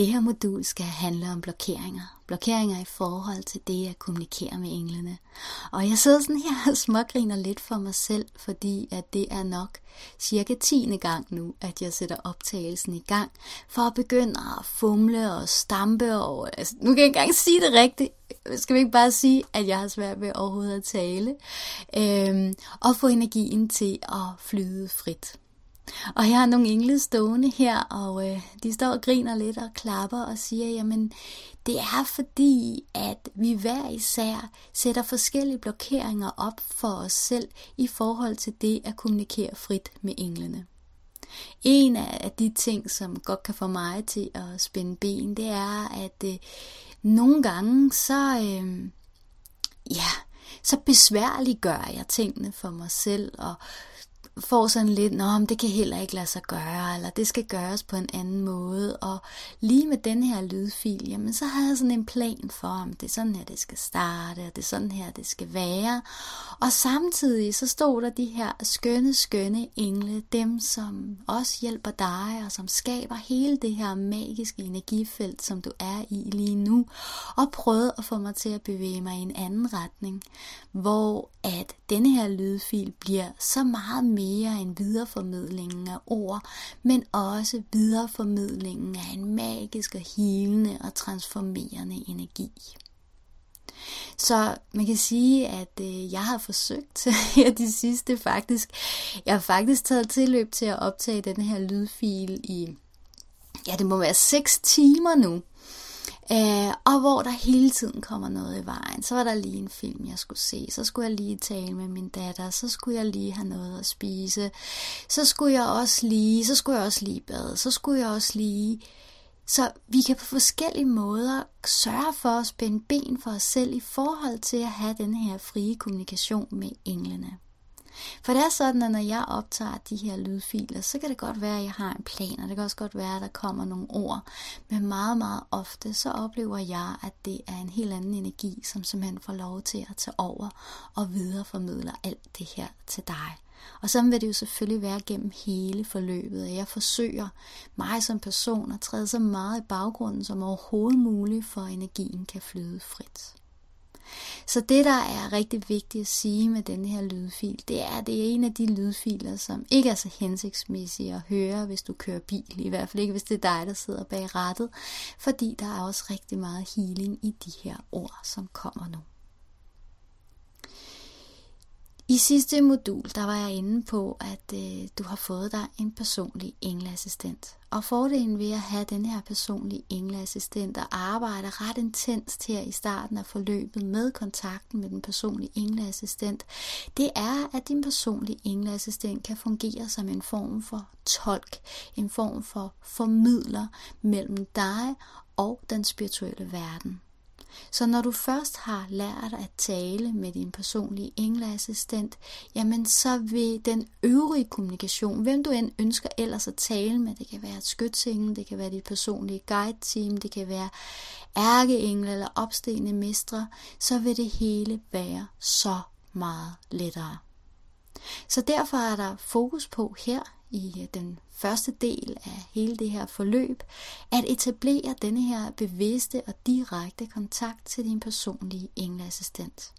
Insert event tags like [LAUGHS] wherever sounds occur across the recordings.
Det her modul skal handle om blokeringer. Blokeringer i forhold til det at kommunikere med englene. Og jeg sidder sådan her og smågriner lidt for mig selv, fordi at det er nok cirka 10. gang nu, at jeg sætter optagelsen i gang, for at begynde at fumle og stampe og... Altså, nu kan jeg ikke engang sige det rigtigt. Skal vi ikke bare sige, at jeg har svært ved overhovedet at tale? Øhm, og få energien til at flyde frit. Og jeg har nogle engle stående her, og øh, de står og griner lidt og klapper og siger, jamen det er fordi, at vi hver især sætter forskellige blokeringer op for os selv i forhold til det at kommunikere frit med englene. En af de ting, som godt kan få mig til at spænde ben, det er, at øh, nogle gange så, øh, ja, så besværliggør jeg tingene for mig selv, og får sådan lidt, nå, men det kan heller ikke lade sig gøre, eller det skal gøres på en anden måde. Og lige med den her lydfil, jamen så havde jeg sådan en plan for, om det er sådan her, det skal starte, og det er sådan her, det skal være. Og samtidig så stod der de her skønne, skønne engle, dem som også hjælper dig, og som skaber hele det her magiske energifelt, som du er i lige nu, og prøvede at få mig til at bevæge mig i en anden retning, hvor at denne her lydfil bliver så meget mere end videreformidlingen af ord, men også videreformidlingen af en magisk og helende og transformerende energi. Så man kan sige, at øh, jeg har forsøgt [LAUGHS] her de sidste faktisk. Jeg har faktisk taget tilløb til at optage den her lydfil i, ja det må være 6 timer nu. Øh, og hvor der hele tiden kommer noget i vejen. Så var der lige en film, jeg skulle se. Så skulle jeg lige tale med min datter. Så skulle jeg lige have noget at spise. Så skulle jeg også lige, så skulle jeg også lige bade. Så skulle jeg også lige... Så vi kan på forskellige måder sørge for at spænde ben for os selv i forhold til at have den her frie kommunikation med englene. For det er sådan, at når jeg optager de her lydfiler, så kan det godt være, at jeg har en plan, og det kan også godt være, at der kommer nogle ord. Men meget, meget ofte, så oplever jeg, at det er en helt anden energi, som simpelthen får lov til at tage over og videreformidler alt det her til dig. Og så vil det jo selvfølgelig være gennem hele forløbet, at jeg forsøger mig som person at træde så meget i baggrunden som overhovedet muligt, for energien kan flyde frit. Så det, der er rigtig vigtigt at sige med den her lydfil, det er, at det er en af de lydfiler, som ikke er så hensigtsmæssige at høre, hvis du kører bil. I hvert fald ikke, hvis det er dig, der sidder bag rattet. Fordi der er også rigtig meget healing i de her ord, som kommer nu. I sidste modul, der var jeg inde på, at øh, du har fået dig en personlig engleassistent. Og fordelen ved at have den her personlige engleassistent og arbejde ret intenst her i starten af forløbet med kontakten med den personlige engleassistent, det er, at din personlige engleassistent kan fungere som en form for tolk, en form for formidler mellem dig og den spirituelle verden. Så når du først har lært at tale med din personlige engleassistent, jamen så vil den øvrige kommunikation, hvem du end ønsker ellers at tale med, det kan være et skytsingen, det kan være dit personlige guide-team, det kan være ærkeengle eller opstigende mestre, så vil det hele være så meget lettere. Så derfor er der fokus på her i øh, den første del af hele det her forløb, at etablere denne her bevidste og direkte kontakt til din personlige engleassistent.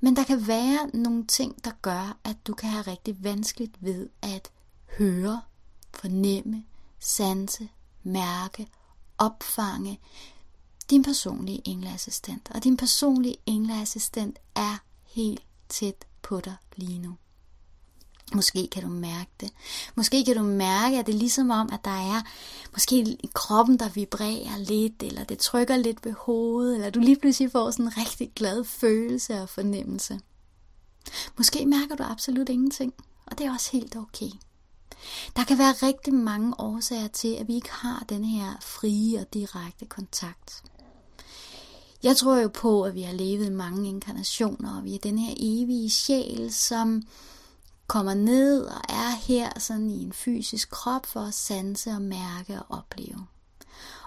Men der kan være nogle ting, der gør, at du kan have rigtig vanskeligt ved at høre, fornemme, sanse, mærke, opfange din personlige engleassistent. Og din personlige engleassistent er helt tæt på dig lige nu. Måske kan du mærke det. Måske kan du mærke, at det er ligesom om, at der er måske i kroppen, der vibrerer lidt, eller det trykker lidt ved hovedet, eller du lige pludselig får sådan en rigtig glad følelse og fornemmelse. Måske mærker du absolut ingenting, og det er også helt okay. Der kan være rigtig mange årsager til, at vi ikke har den her frie og direkte kontakt. Jeg tror jo på, at vi har levet mange inkarnationer, og vi er den her evige sjæl, som kommer ned og er her sådan i en fysisk krop for at sanse og mærke og opleve.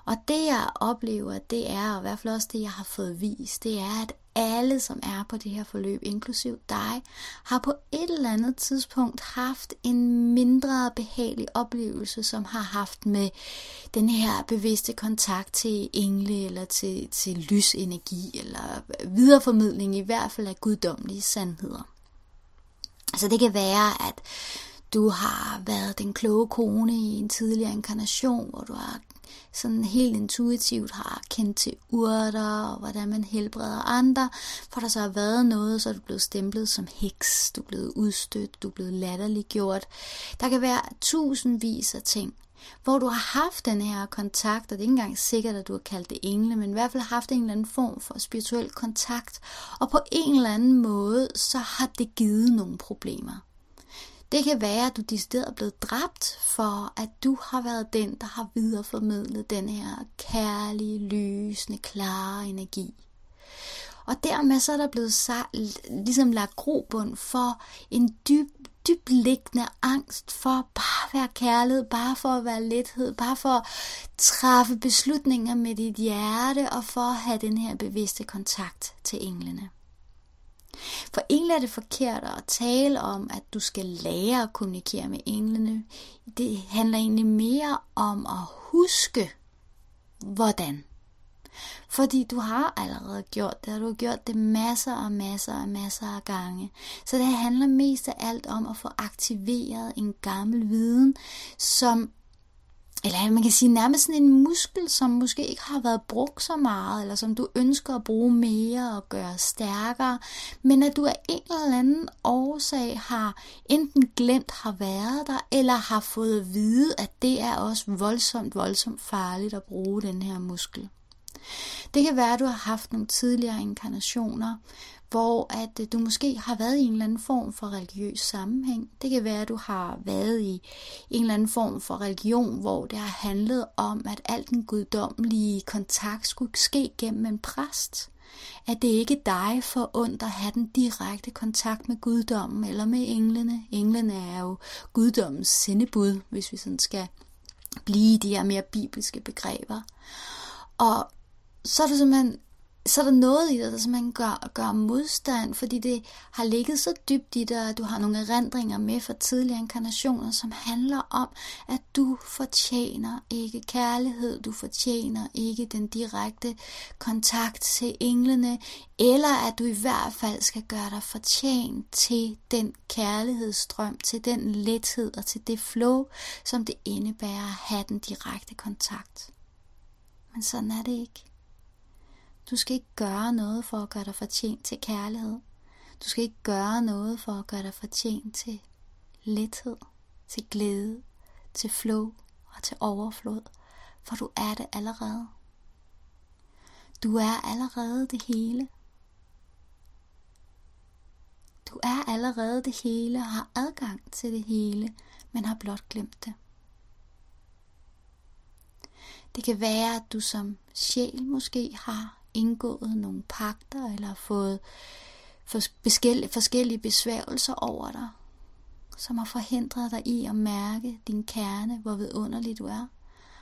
Og det jeg oplever, det er, og i hvert fald også det jeg har fået vist, det er, at alle, som er på det her forløb, inklusiv dig, har på et eller andet tidspunkt haft en mindre behagelig oplevelse, som har haft med den her bevidste kontakt til engle, eller til, til lysenergi, eller videreformidling i hvert fald af guddommelige sandheder. Så det kan være, at du har været den kloge kone i en tidligere inkarnation, hvor du har sådan helt intuitivt har kendt til urter og hvordan man helbreder andre, for der så har været noget, så er du blevet stemplet som heks, du er blevet udstødt, du er blevet latterliggjort. Der kan være tusindvis af ting, hvor du har haft den her kontakt, og det er ikke engang sikkert, at du har kaldt det engle, men i hvert fald haft en eller anden form for spirituel kontakt, og på en eller anden måde, så har det givet nogle problemer. Det kan være, at du decideret er blevet dræbt for, at du har været den, der har videreformidlet den her kærlige, lysende, klare energi. Og dermed så er der blevet sagt, ligesom lagt grobund for en dyb, dybliggende angst for bare at være kærlighed, bare for at være lethed, bare for at træffe beslutninger med dit hjerte og for at have den her bevidste kontakt til englene. For engle er det forkert at tale om, at du skal lære at kommunikere med englene. Det handler egentlig mere om at huske, hvordan. Fordi du har allerede gjort det, og du har gjort det masser og masser og masser af gange. Så det handler mest af alt om at få aktiveret en gammel viden, som eller man kan sige nærmest sådan en muskel, som måske ikke har været brugt så meget, eller som du ønsker at bruge mere og gøre stærkere, men at du af en eller anden årsag har enten glemt har været der, eller har fået at vide, at det er også voldsomt, voldsomt farligt at bruge den her muskel. Det kan være, at du har haft nogle tidligere inkarnationer, hvor at øh, du måske har været i en eller anden form for religiøs sammenhæng. Det kan være, at du har været i en eller anden form for religion, hvor det har handlet om, at alt den guddommelige kontakt skulle ske gennem en præst. At det ikke dig for ondt at have den direkte kontakt med guddommen eller med englene. Englene er jo guddommens sendebud, hvis vi sådan skal blive de her mere bibelske begreber. Og så er du simpelthen så er der noget i dig, der simpelthen gør, gør modstand, fordi det har ligget så dybt i dig, at du har nogle erindringer med fra tidligere inkarnationer, som handler om, at du fortjener ikke kærlighed, du fortjener ikke den direkte kontakt til englene, eller at du i hvert fald skal gøre dig fortjent til den kærlighedsstrøm, til den lethed og til det flow, som det indebærer at have den direkte kontakt. Men sådan er det ikke. Du skal ikke gøre noget for at gøre dig fortjent til kærlighed. Du skal ikke gøre noget for at gøre dig fortjent til lethed, til glæde, til flow og til overflod, for du er det allerede. Du er allerede det hele. Du er allerede det hele og har adgang til det hele, men har blot glemt det. Det kan være, at du som sjæl måske har indgået nogle pakter, eller fået forskellige besværgelser over dig, som har forhindret dig i at mærke din kerne, hvor vidunderlig du er,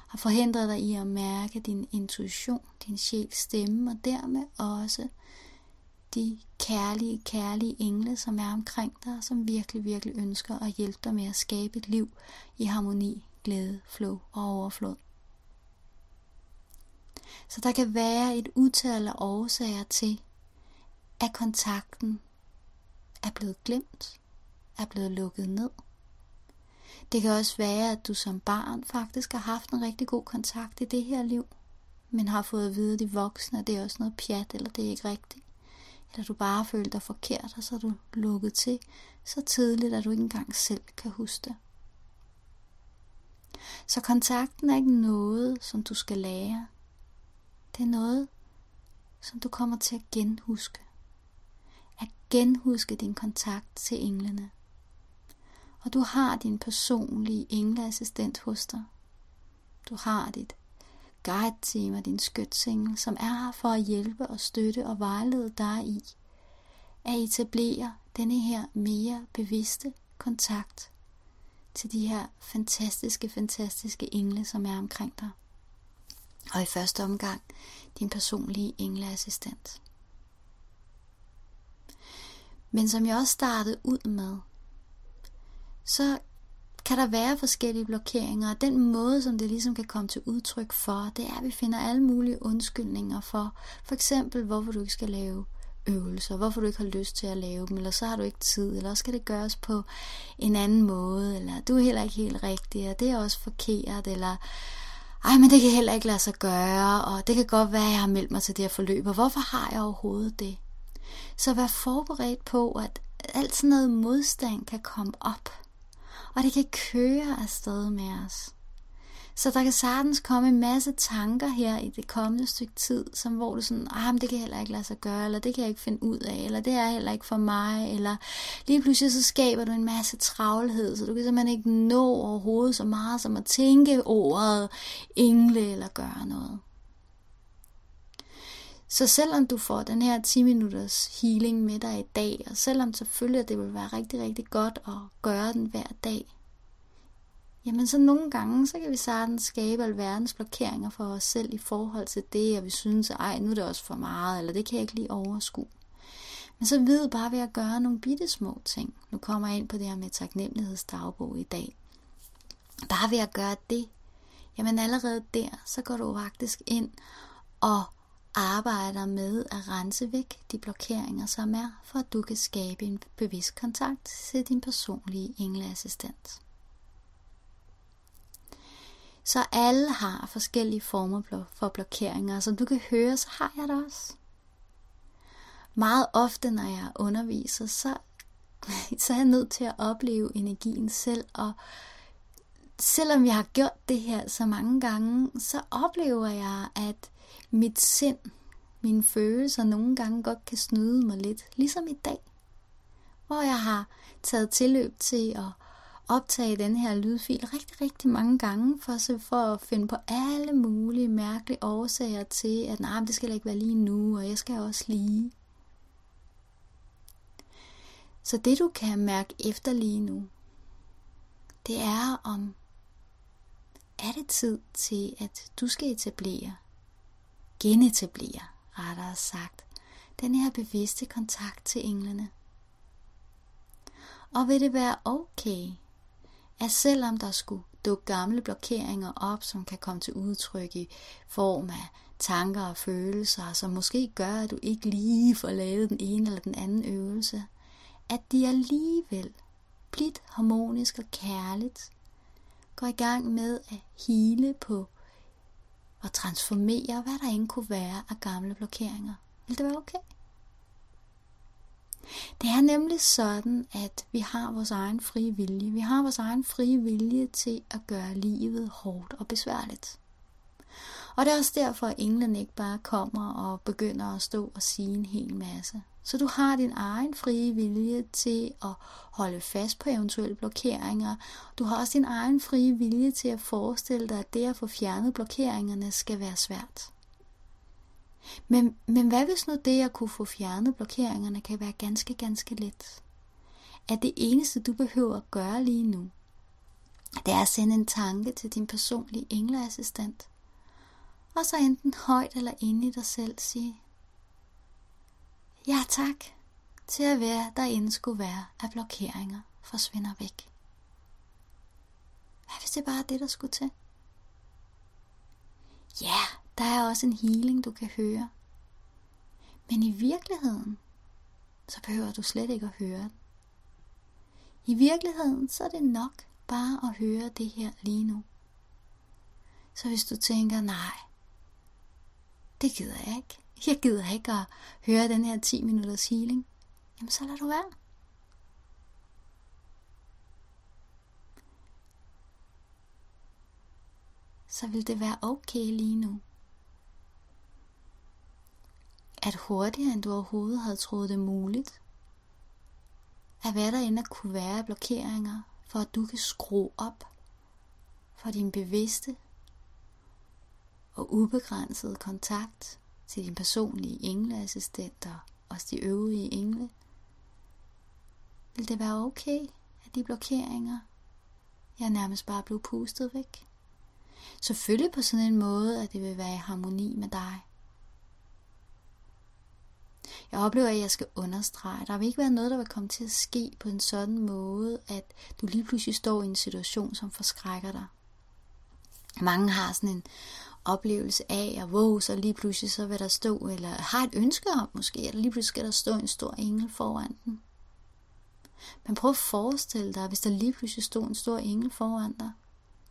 har forhindret dig i at mærke din intuition, din sjæls stemme, og dermed også de kærlige, kærlige engle, som er omkring dig, som virkelig, virkelig ønsker at hjælpe dig med at skabe et liv i harmoni, glæde, flow og overflod. Så der kan være et utal af årsager til, at kontakten er blevet glemt, er blevet lukket ned. Det kan også være, at du som barn faktisk har haft en rigtig god kontakt i det her liv, men har fået at vide at de voksne, at det er også noget pjat, eller det er ikke rigtigt. Eller du bare føler dig forkert, og så er du lukket til så tidligt, at du ikke engang selv kan huske det. Så kontakten er ikke noget, som du skal lære. Det er noget, som du kommer til at genhuske. At genhuske din kontakt til englene. Og du har din personlige engleassistent hos dig. Du har dit guide-team og din skytsengel, som er her for at hjælpe og støtte og vejlede dig i at etablere denne her mere bevidste kontakt til de her fantastiske, fantastiske engle, som er omkring dig og i første omgang din personlige engleassistent. Men som jeg også startede ud med, så kan der være forskellige blokeringer, og den måde, som det ligesom kan komme til udtryk for, det er, at vi finder alle mulige undskyldninger for, for eksempel, hvorfor du ikke skal lave øvelser, hvorfor du ikke har lyst til at lave dem, eller så har du ikke tid, eller skal det gøres på en anden måde, eller du er heller ikke helt rigtig, og det er også forkert, eller ej, men det kan heller ikke lade sig gøre, og det kan godt være, at jeg har meldt mig til det her forløb, og hvorfor har jeg overhovedet det? Så vær forberedt på, at alt sådan noget modstand kan komme op, og det kan køre afsted med os. Så der kan sagtens komme en masse tanker her i det kommende stykke tid, som hvor du sådan, ah, men det kan heller ikke lade sig gøre, eller det kan jeg ikke finde ud af, eller det er heller ikke for mig, eller lige pludselig så skaber du en masse travlhed, så du kan simpelthen ikke nå overhovedet så meget som at tænke ordet engle eller gøre noget. Så selvom du får den her 10 minutters healing med dig i dag, og selvom selvfølgelig det vil være rigtig, rigtig godt at gøre den hver dag, jamen så nogle gange, så kan vi sagtens skabe alverdens blokeringer for os selv i forhold til det, og vi synes, at ej, nu er det også for meget, eller det kan jeg ikke lige overskue. Men så ved bare ved at gøre nogle bitte små ting. Nu kommer jeg ind på det her med taknemmelighedsdagbog i dag. Bare ved at gøre det, jamen allerede der, så går du faktisk ind og arbejder med at rense væk de blokeringer, som er, for at du kan skabe en bevidst kontakt til din personlige engleassistent. Så alle har forskellige former for blokeringer. Som du kan høre, så har jeg det også. Meget ofte, når jeg underviser, så, [LAUGHS] så er jeg nødt til at opleve energien selv. Og selvom jeg har gjort det her så mange gange, så oplever jeg, at mit sind, mine følelser nogle gange godt kan snyde mig lidt. Ligesom i dag, hvor jeg har taget tilløb til at optage den her lydfil rigtig, rigtig mange gange, for, så for at finde på alle mulige mærkelige årsager til, at nej, det skal ikke være lige nu, og jeg skal også lige. Så det du kan mærke efter lige nu, det er om, er det tid til, at du skal etablere, genetablere, rettere sagt, den her bevidste kontakt til englene. Og vil det være okay, at selvom der skulle dukke gamle blokeringer op, som kan komme til udtryk i form af tanker og følelser, som måske gør, at du ikke lige får lavet den ene eller den anden øvelse, at de alligevel blidt harmonisk og kærligt går i gang med at hele på og transformere, hvad der end kunne være af gamle blokeringer. Vil det være okay? Det er nemlig sådan, at vi har vores egen frie vilje. Vi har vores egen frie vilje til at gøre livet hårdt og besværligt. Og det er også derfor, at englen ikke bare kommer og begynder at stå og sige en hel masse. Så du har din egen frie vilje til at holde fast på eventuelle blokeringer. Du har også din egen frie vilje til at forestille dig, at det at få fjernet blokeringerne skal være svært. Men, men hvad hvis nu det at kunne få fjernet blokeringerne kan være ganske, ganske let? At det eneste du behøver at gøre lige nu, det er at sende en tanke til din personlige engleassistent. Og så enten højt eller inde i dig selv sige, Ja tak, til at være derinde skulle være, at blokeringer forsvinder væk. Hvad hvis det bare er det, der skulle til? Ja, der er også en healing, du kan høre. Men i virkeligheden, så behøver du slet ikke at høre den. I virkeligheden, så er det nok bare at høre det her lige nu. Så hvis du tænker, nej, det gider jeg ikke. Jeg gider ikke at høre den her 10 minutters healing. Jamen så lad du være. Så vil det være okay lige nu at hurtigere end du overhovedet havde troet det muligt, at hvad der end kunne være blokeringer, for at du kan skrue op for din bevidste og ubegrænsede kontakt til din personlige engleassistent og også de øvrige engle. Vil det være okay, at de blokeringer, jeg nærmest bare blev pustet væk? Selvfølgelig på sådan en måde, at det vil være i harmoni med dig. Jeg oplever, at jeg skal understrege. Der vil ikke være noget, der vil komme til at ske på en sådan måde, at du lige pludselig står i en situation, som forskrækker dig. Mange har sådan en oplevelse af, at wow, så lige pludselig så vil der stå, eller har et ønske om måske, at lige pludselig skal der stå en stor engel foran den. Men prøv at forestille dig, hvis der lige pludselig stod en stor engel foran dig.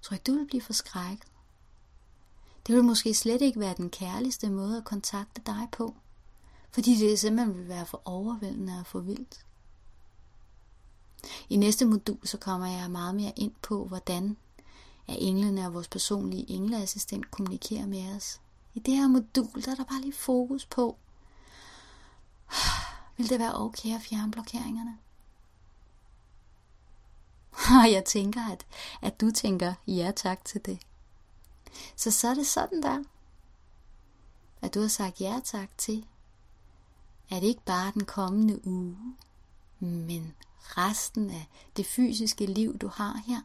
Tror ikke, du vil blive forskrækket? Det vil måske slet ikke være den kærligste måde at kontakte dig på, fordi det simpelthen vil være for overvældende og for vildt. I næste modul så kommer jeg meget mere ind på, hvordan at englene og vores personlige engleassistent kommunikerer med os. I det her modul, der er der bare lige fokus på, [SIGHS] vil det være okay at fjerne blokeringerne? [LAUGHS] Og jeg tænker, at, at du tænker ja tak til det. Så så er det sådan der, at du har sagt ja tak til, at ikke bare den kommende uge, men resten af det fysiske liv, du har her,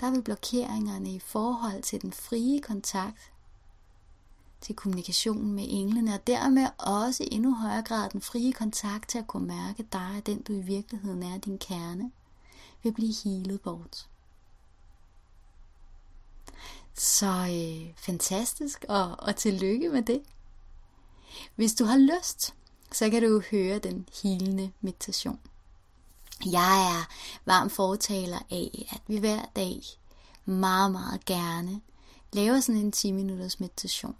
der vil blokeringerne i forhold til den frie kontakt, til kommunikationen med englene, og dermed også i endnu højere grad den frie kontakt til at kunne mærke dig, den du i virkeligheden er, din kerne, vil blive helet bort. Så øh, fantastisk, og, og tillykke med det. Hvis du har lyst, så kan du høre den hilende meditation. Jeg er varm fortaler af, at vi hver dag meget, meget gerne laver sådan en 10 minutters meditation.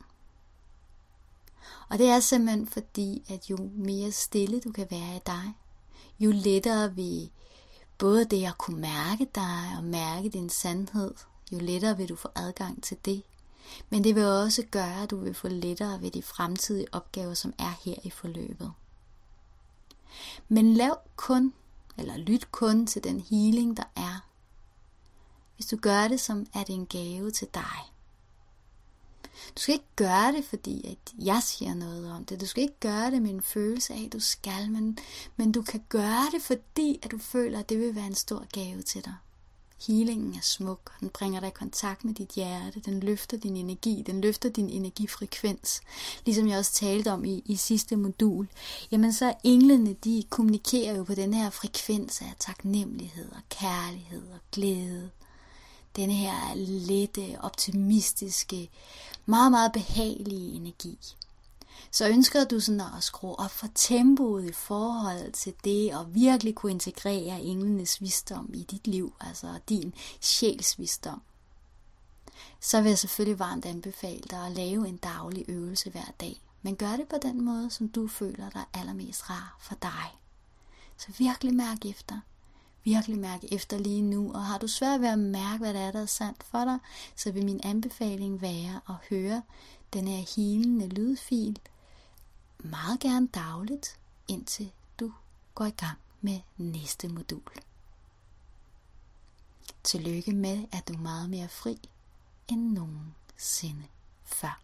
Og det er simpelthen fordi, at jo mere stille du kan være i dig, jo lettere vil både det at kunne mærke dig og mærke din sandhed, jo lettere vil du få adgang til det. Men det vil også gøre, at du vil få lettere ved de fremtidige opgaver, som er her i forløbet. Men lav kun, eller lyt kun til den healing, der er. Hvis du gør det som, er det en gave til dig. Du skal ikke gøre det, fordi at jeg siger noget om det. Du skal ikke gøre det med en følelse af, at du skal, men, men du kan gøre det, fordi at du føler, at det vil være en stor gave til dig. Healingen er smuk, og den bringer dig i kontakt med dit hjerte, den løfter din energi, den løfter din energifrekvens. Ligesom jeg også talte om i, i sidste modul, jamen så englene, de kommunikerer jo på den her frekvens af taknemmelighed og kærlighed og glæde. Denne her lette, optimistiske, meget, meget behagelige energi. Så ønsker du sådan at skrue op for tempoet i forhold til det, og virkelig kunne integrere englenes visdom i dit liv, altså din sjæls visdom, så vil jeg selvfølgelig varmt anbefale dig at lave en daglig øvelse hver dag. Men gør det på den måde, som du føler dig allermest rar for dig. Så virkelig mærk efter. Virkelig mærk efter lige nu, og har du svært ved at mærke, hvad det er, der er sandt for dig, så vil min anbefaling være at høre den her hilende lydfil, meget gerne dagligt, indtil du går i gang med næste modul. Tillykke med, at du er meget mere fri end nogensinde før.